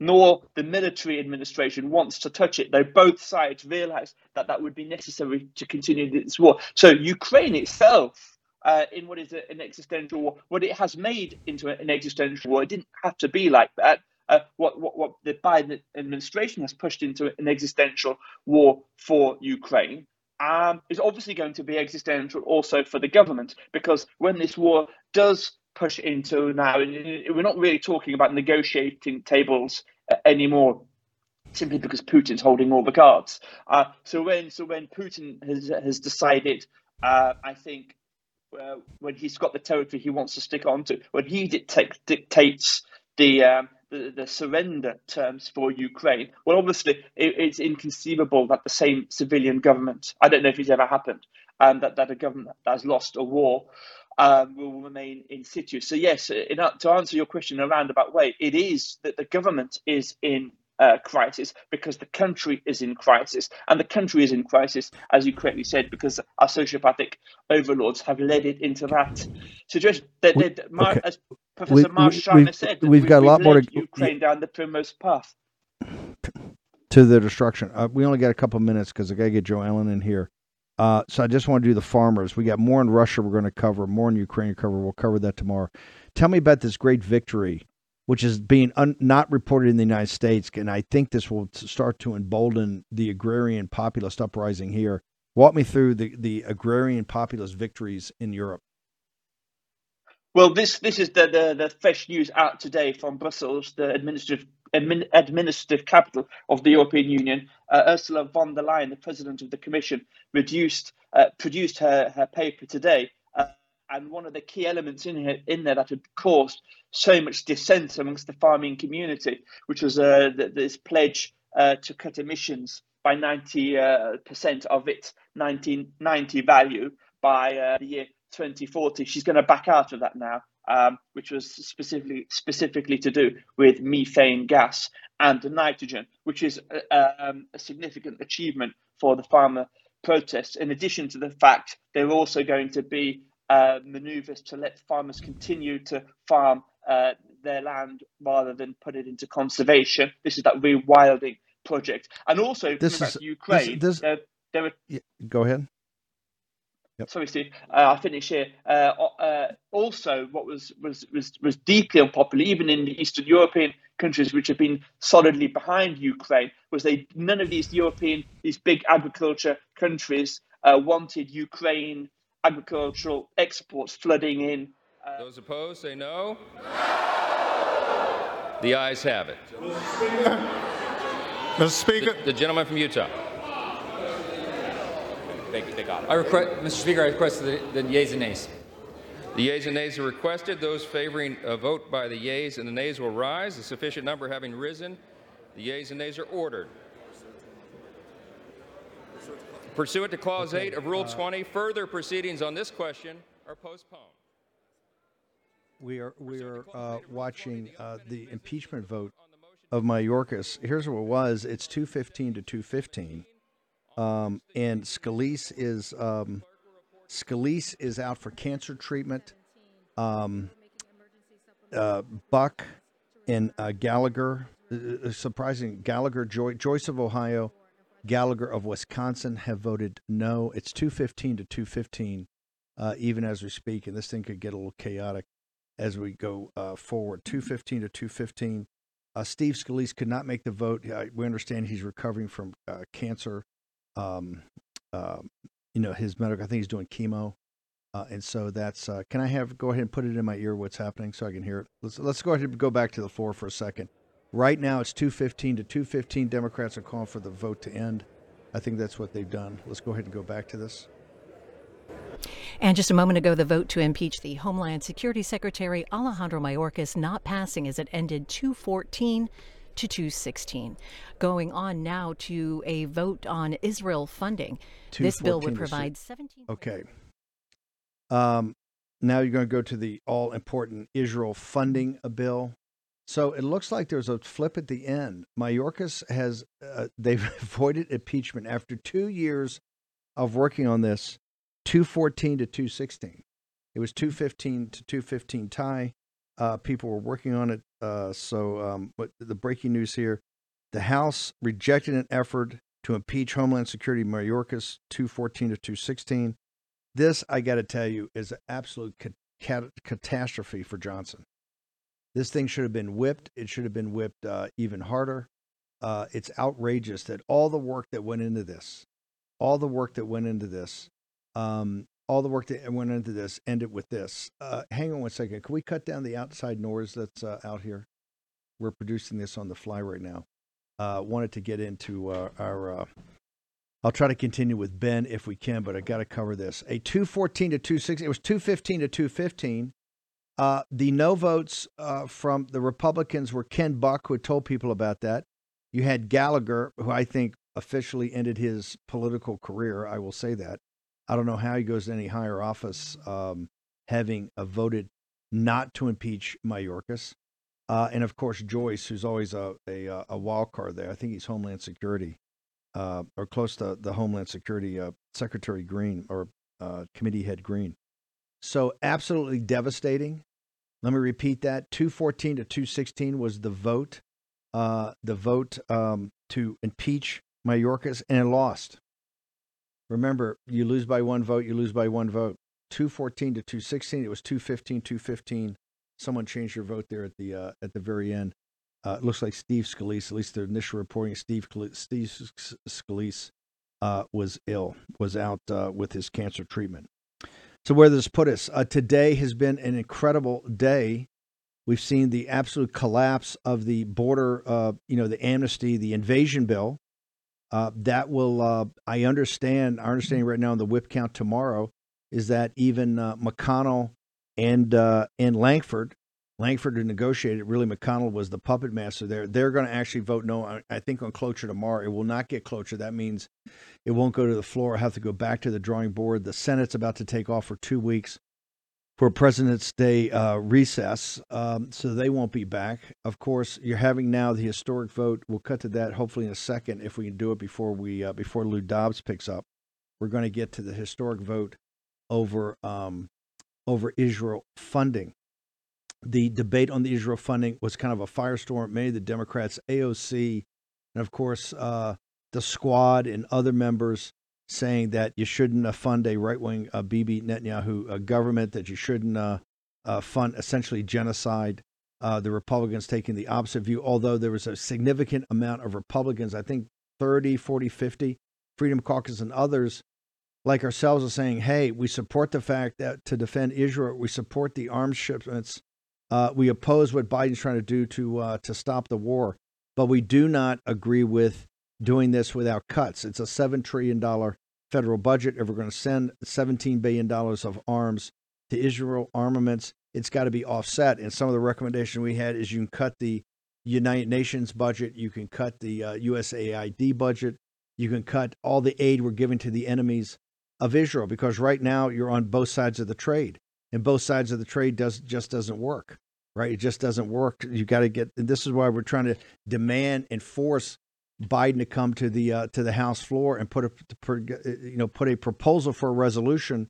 nor the military administration wants to touch it, though both sides realize that that would be necessary to continue this war. So Ukraine itself, uh, in what is an existential war, what it has made into an existential war, it didn't have to be like that. Uh, what, what, what the Biden administration has pushed into an existential war for Ukraine um, is obviously going to be existential also for the government because when this war does push into now, we're not really talking about negotiating tables uh, anymore simply because Putin's holding all the cards. Uh, so when so when Putin has has decided, uh, I think uh, when he's got the territory he wants to stick on to, when he dictate, dictates the, um, the, the surrender terms for Ukraine, well, obviously it, it's inconceivable that the same civilian government, I don't know if it's ever happened, and um, that, that a government that has lost a war um, will remain in situ. So yes, in, to answer your question in a roundabout way, it is that the government is in uh, crisis because the country is in crisis. And the country is in crisis, as you correctly said, because our sociopathic overlords have led it into that situation. That, that Mar- okay. As Professor we, said, we've, we've got a lot more to Ukraine down the primrose path. To the destruction. Uh, we only got a couple minutes because I got to get Joe Allen in here. Uh, so I just want to do the farmers. We got more in Russia we're going to cover, more in Ukraine to cover. We'll cover that tomorrow. Tell me about this great victory which is being un- not reported in the United States. And I think this will start to embolden the agrarian populist uprising here. Walk me through the, the agrarian populist victories in Europe. Well, this this is the, the, the fresh news out today from Brussels, the administrative admin, administrative capital of the European Union. Uh, Ursula von der Leyen, the president of the Commission, reduced uh, produced her, her paper today, and one of the key elements in here in there that had caused so much dissent amongst the farming community, which was uh, this pledge uh, to cut emissions by 90% uh, of its 1990 value by uh, the year 2040. She's going to back out of that now, um, which was specifically specifically to do with methane gas and nitrogen, which is a, uh, um, a significant achievement for the farmer protests. In addition to the fact they're also going to be uh, maneuvers to let farmers continue to farm uh, their land rather than put it into conservation. This is that rewilding project, and also this is Ukraine. This, this, there, there were, yeah, go ahead. Yep. Sorry, Steve. Uh, I'll finish here. Uh, uh, also, what was, was was was deeply unpopular, even in the Eastern European countries, which have been solidly behind Ukraine, was they none of these European, these big agriculture countries uh, wanted Ukraine agricultural exports flooding in uh, Those opposed say no. The ayes have it. Mr. Speaker. The, the gentleman from Utah. They, they got it. I request, Mr. Speaker, I request the, the yeas and nays. The yeas and nays are requested. Those favoring a vote by the yeas and the nays will rise. A sufficient number having risen, the yeas and nays are ordered. Pursuant to Clause okay. 8 of Rule uh, 20, further proceedings on this question are postponed. We are we are uh, watching uh, the impeachment vote of Mayorkas. Here's what it was: it's two fifteen to two fifteen, um, and Scalise is um, Scalise is out for cancer treatment. Um, uh, Buck and uh, Gallagher, uh, uh, surprising Gallagher, Joy, Joyce of Ohio, Gallagher of Wisconsin have voted no. It's two fifteen to two fifteen, even as we speak, and this thing could get a little chaotic as we go uh, forward. 215 to 215. Uh, Steve Scalise could not make the vote. Uh, we understand he's recovering from uh, cancer. Um, um, you know, his medical, I think he's doing chemo. Uh, and so that's, uh, can I have, go ahead and put it in my ear what's happening so I can hear it? Let's, let's go ahead and go back to the floor for a second. Right now it's 215 to 215. Democrats are calling for the vote to end. I think that's what they've done. Let's go ahead and go back to this. And just a moment ago, the vote to impeach the Homeland Security Secretary Alejandro Mayorkas not passing as it ended 214 to 216. Going on now to a vote on Israel funding. This bill would provide 17. Okay. Um, now you're going to go to the all important Israel funding bill. So it looks like there's a flip at the end. Mayorkas has uh, they've avoided impeachment after two years of working on this, 214 to 216. It was 215 to 215 tie. Uh, people were working on it. Uh, so, um, but the breaking news here: the House rejected an effort to impeach Homeland Security Mayorkas 214 to 216. This, I got to tell you, is an absolute cat- catastrophe for Johnson. This thing should have been whipped. It should have been whipped uh, even harder. Uh, it's outrageous that all the work that went into this, all the work that went into this, um, all the work that went into this ended with this. Uh, hang on one second. Can we cut down the outside noise that's uh, out here? We're producing this on the fly right now. Uh, wanted to get into uh, our. I'll try to continue with Ben if we can, but I got to cover this. A 214 to 216. It was 215 to 215. Uh, the no votes from the Republicans were Ken Buck, who told people about that. You had Gallagher, who I think officially ended his political career. I will say that. I don't know how he goes to any higher office um, having uh, voted not to impeach Mayorkas. Uh, and of course, Joyce, who's always a, a, uh, a wild card there. I think he's Homeland Security uh, or close to the Homeland Security uh, Secretary Green or uh, Committee Head Green. So, absolutely devastating. Let me repeat that 214 to 216 was the vote, uh, the vote um, to impeach Mayorkas, and it lost. Remember, you lose by one vote, you lose by one vote. 214 to 216. It was 215, 215. Someone changed your vote there at the uh, at the very end. Uh, it looks like Steve Scalise, at least the initial reporting, Steve Steve Scalise uh, was ill, was out uh, with his cancer treatment. So where does this put us? Uh, today has been an incredible day. We've seen the absolute collapse of the border, uh, you know, the amnesty, the invasion bill. Uh, that will, uh, I understand, our understanding right now in the whip count tomorrow is that even uh, McConnell and uh, and Lankford, Lankford had negotiated. Really, McConnell was the puppet master there. They're going to actually vote no. I think on cloture tomorrow. It will not get cloture. That means it won't go to the floor. I have to go back to the drawing board. The Senate's about to take off for two weeks for President's Day uh, recess, um, so they won't be back. Of course, you're having now the historic vote. We'll cut to that hopefully in a second if we can do it before we uh, before Lou Dobbs picks up. We're going to get to the historic vote over um, over Israel funding. The debate on the Israel funding was kind of a firestorm. Many of the Democrats, AOC, and of course uh, the Squad and other members saying that you shouldn't uh, fund a right wing uh, Bibi Netanyahu uh, government, that you shouldn't uh, fund essentially genocide. The Republicans taking the opposite view, although there was a significant amount of Republicans, I think 30, 40, 50, Freedom Caucus and others like ourselves are saying, hey, we support the fact that to defend Israel, we support the arms shipments. We oppose what Biden's trying to do to to stop the war, but we do not agree with doing this without cuts. It's a $7 trillion federal budget. If we're going to send $17 billion of arms to Israel armaments, it's got to be offset. And some of the recommendation we had is you can cut the United Nations budget, you can cut the uh, USAID budget, you can cut all the aid we're giving to the enemies of Israel because right now you're on both sides of the trade. And both sides of the trade does just doesn't work. Right? It just doesn't work. You got to get and this is why we're trying to demand and force Biden to come to the uh, to the House floor and put a you know put a proposal for a resolution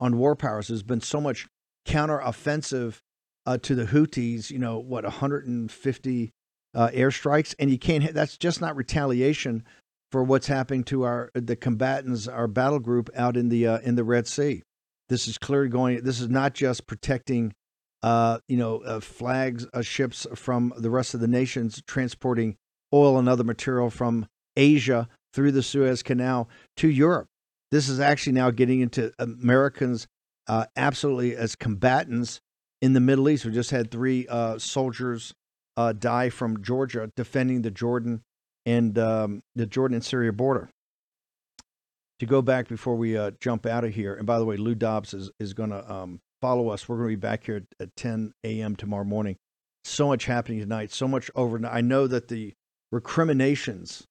on war powers. There's been so much counteroffensive uh, to the Houthis. You know what, 150 uh, airstrikes, and you can't. That's just not retaliation for what's happening to our the combatants, our battle group out in the uh, in the Red Sea. This is clearly going. This is not just protecting. Uh, you know, uh, flags, ships from the rest of the nations transporting oil and other material from Asia through the Suez Canal to Europe. This is actually now getting into Americans uh, absolutely as combatants in the Middle East. We just had three uh, soldiers uh, die from Georgia defending the Jordan and um, the Jordan and Syria border. To go back before we uh, jump out of here, and by the way, Lou Dobbs is, is going to um, follow us. We're going to be back here at, at 10 a.m. tomorrow morning. So much happening tonight, so much overnight. I know that the recriminations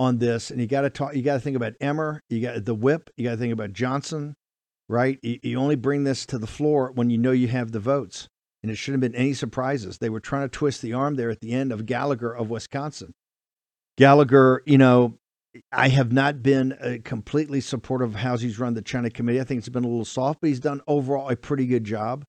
on this, and you got to talk. You got to think about Emmer. You got the whip. You got to think about Johnson. right? You, you only bring this to the floor when you know you have the votes. And it shouldn't have been any surprises. They were trying to twist the arm there at the end of Gallagher of Wisconsin. Gallagher, you know, I have not been uh, completely supportive of how he's run the China committee. I think it's been a little soft, but he's done overall a pretty good job.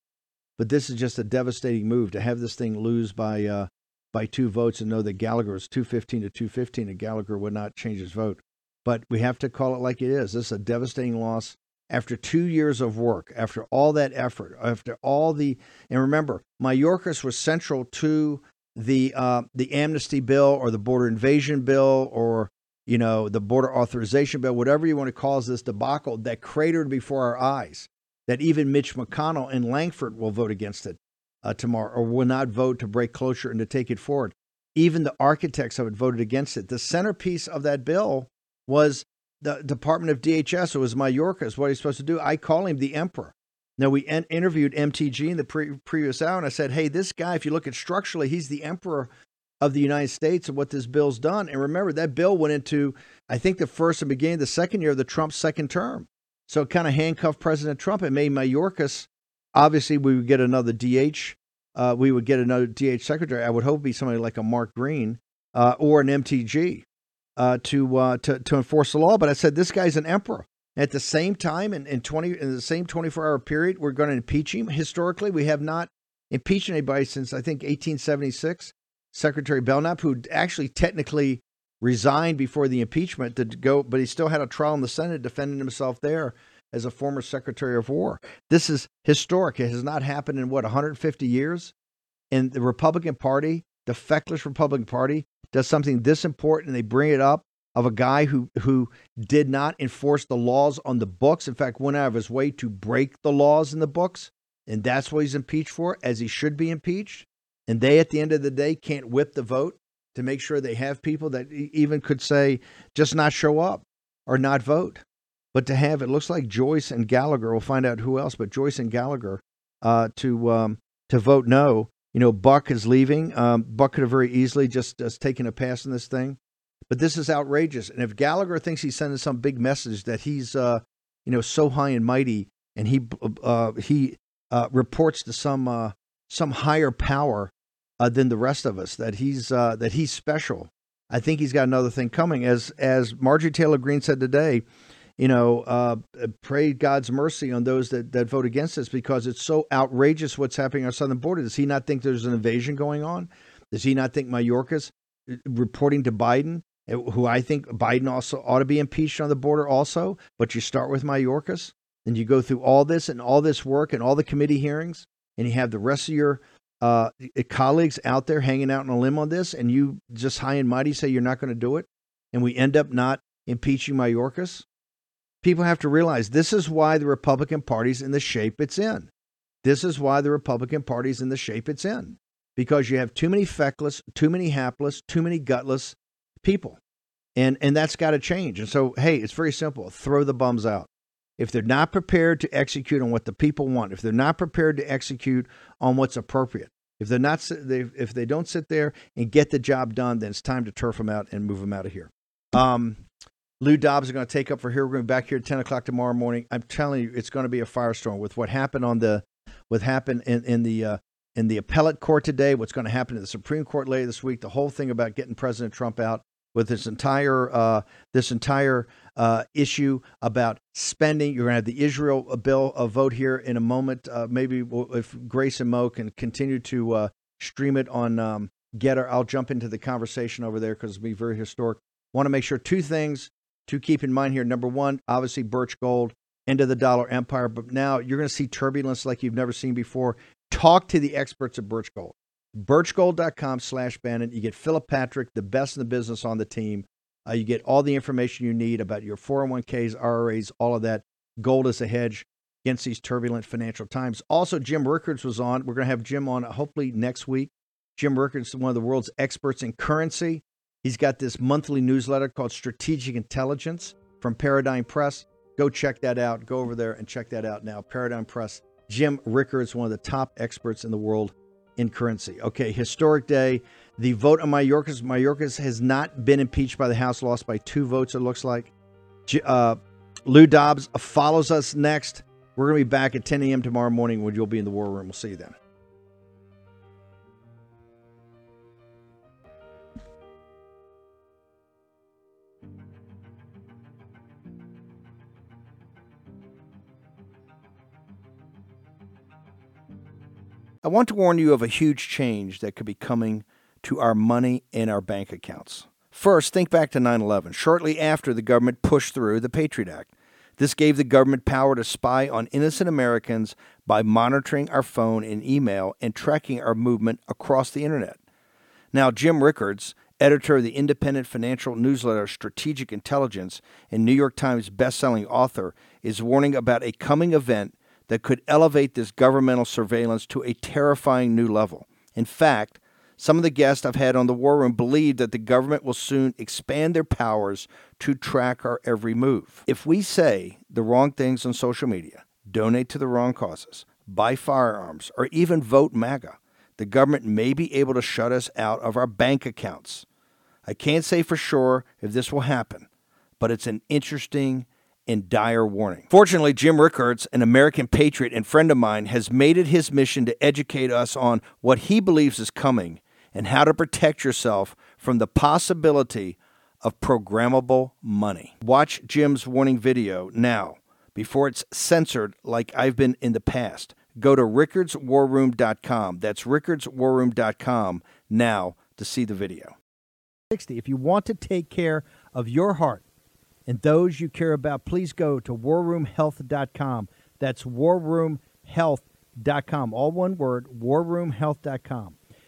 But this is just a devastating move to have this thing lose by uh, by two votes and know that Gallagher was 215 to 215 and Gallagher would not change his vote. But we have to call it like it is. This is a devastating loss after two years of work, after all that effort, after all the and remember, Mayorkas was central to the uh, the amnesty bill or the border invasion bill or you know the border authorization bill, whatever you want to call this debacle that cratered before our eyes. That even Mitch McConnell and Lankford will vote against it uh, tomorrow or will not vote to break cloture and to take it forward. Even the architects of it voted against it. The centerpiece of that bill was the Department of DHS. It was Mayorkas. What he's supposed to do? I call him the emperor. Now, we en- interviewed MTG in the pre- previous hour, and I said, hey, this guy, if you look at structurally, he's the emperor of the United States and what this bill's done. And remember, that bill went into, I think, the first and beginning of the second year of the Trump second term. So it kind of handcuffed President Trump. It made Mayorkas, obviously, we would get another DH. Uh, we would get another DH secretary. I would hope be somebody like a Mark Green uh, or an MTG uh, to, uh, to to enforce the law. But I said this guy's an emperor. At the same time, in, in twenty in the same twenty four hour period, we're going to impeach him. Historically, we have not impeached anybody since I think eighteen seventy six. Secretary Belknap, who actually technically resigned before the impeachment to go, but he still had a trial in the Senate defending himself there as a former Secretary of War. This is historic. It has not happened in what 150 years. And the Republican Party, the feckless Republican Party, does something this important, and they bring it up of a guy who who did not enforce the laws on the books. In fact, went out of his way to break the laws in the books, and that's what he's impeached for, as he should be impeached. And they, at the end of the day, can't whip the vote to make sure they have people that even could say just not show up or not vote. But to have it looks like Joyce and Gallagher. We'll find out who else, but Joyce and Gallagher uh, to um, to vote no. You know, Buck is leaving. Um, Buck could have very easily just, just taken a pass on this thing. But this is outrageous. And if Gallagher thinks he's sending some big message that he's, uh, you know, so high and mighty, and he uh, he uh, reports to some uh, some higher power uh, than the rest of us, that he's uh, that he's special. I think he's got another thing coming. As as Marjorie Taylor Greene said today, you know, uh, pray God's mercy on those that, that vote against us because it's so outrageous what's happening on our southern border. Does he not think there's an invasion going on? Does he not think Mayorkas reporting to Biden, eh, who I think Biden also ought to be impeached on the border also? But you start with Mayorkas and you go through all this and all this work and all the committee hearings, and you have the rest of your uh, colleagues out there hanging out on a limb on this, and you just high and mighty say you're not going to do it, and we end up not impeaching Mayorkas people have to realize this is why the Republican Party's in the shape it's in. This is why the Republican Party's in the shape it's in. Because you have too many feckless, too many hapless, too many gutless people. And and that's got to change. And so, hey, it's very simple. Throw the bums out. If they're not prepared to execute on what the people want, if they're not prepared to execute on what's appropriate, if they're not if they don't sit there and get the job done, then it's time to turf them out and move them out of here. Um, Lou Dobbs is going to take up for here. We're going to be back here at 10 o'clock tomorrow morning. I'm telling you, it's going to be a firestorm with what happened on the, what happened in, in the, uh, in the appellate court today, what's going to happen in the Supreme Court later this week, the whole thing about getting President Trump out with this entire, uh, this entire uh, issue about spending. You're going to have the Israel bill a vote here in a moment. Uh, maybe if Grace and Mo can continue to uh, stream it on um, Gettr, I'll jump into the conversation over there because it'll be very historic. Want to make sure two things to keep in mind here. Number one, obviously Birch Gold, end of the dollar empire, but now you're going to see turbulence like you've never seen before. Talk to the experts at Birch Gold. Birchgold.com slash Bannon. You get Philip Patrick, the best in the business on the team. Uh, you get all the information you need about your 401ks, IRAs, all of that. Gold is a hedge against these turbulent financial times. Also, Jim Rickards was on. We're going to have Jim on hopefully next week. Jim Rickards is one of the world's experts in currency. He's got this monthly newsletter called Strategic Intelligence from Paradigm Press. Go check that out. Go over there and check that out now. Paradigm Press. Jim Rickards, one of the top experts in the world in currency. Okay, historic day. The vote on Mayorkas. Mayorkas has not been impeached by the House, lost by two votes, it looks like. Uh, Lou Dobbs follows us next. We're going to be back at 10 a.m. tomorrow morning when you'll be in the war room. We'll see you then. I want to warn you of a huge change that could be coming to our money in our bank accounts. First, think back to 9 11, shortly after the government pushed through the Patriot Act. This gave the government power to spy on innocent Americans by monitoring our phone and email and tracking our movement across the internet. Now, Jim Rickards, editor of the independent financial newsletter Strategic Intelligence and New York Times bestselling author, is warning about a coming event that could elevate this governmental surveillance to a terrifying new level. In fact, some of the guests I've had on the War Room believe that the government will soon expand their powers to track our every move. If we say the wrong things on social media, donate to the wrong causes, buy firearms, or even vote MAGA, the government may be able to shut us out of our bank accounts. I can't say for sure if this will happen, but it's an interesting and dire warning. Fortunately, Jim Rickards, an American patriot and friend of mine, has made it his mission to educate us on what he believes is coming and how to protect yourself from the possibility of programmable money. Watch Jim's warning video now before it's censored like I've been in the past. Go to rickardswarroom.com. That's rickardswarroom.com now to see the video. 60. If you want to take care of your heart and those you care about, please go to warroomhealth.com. That's warroomhealth.com. All one word, warroomhealth.com.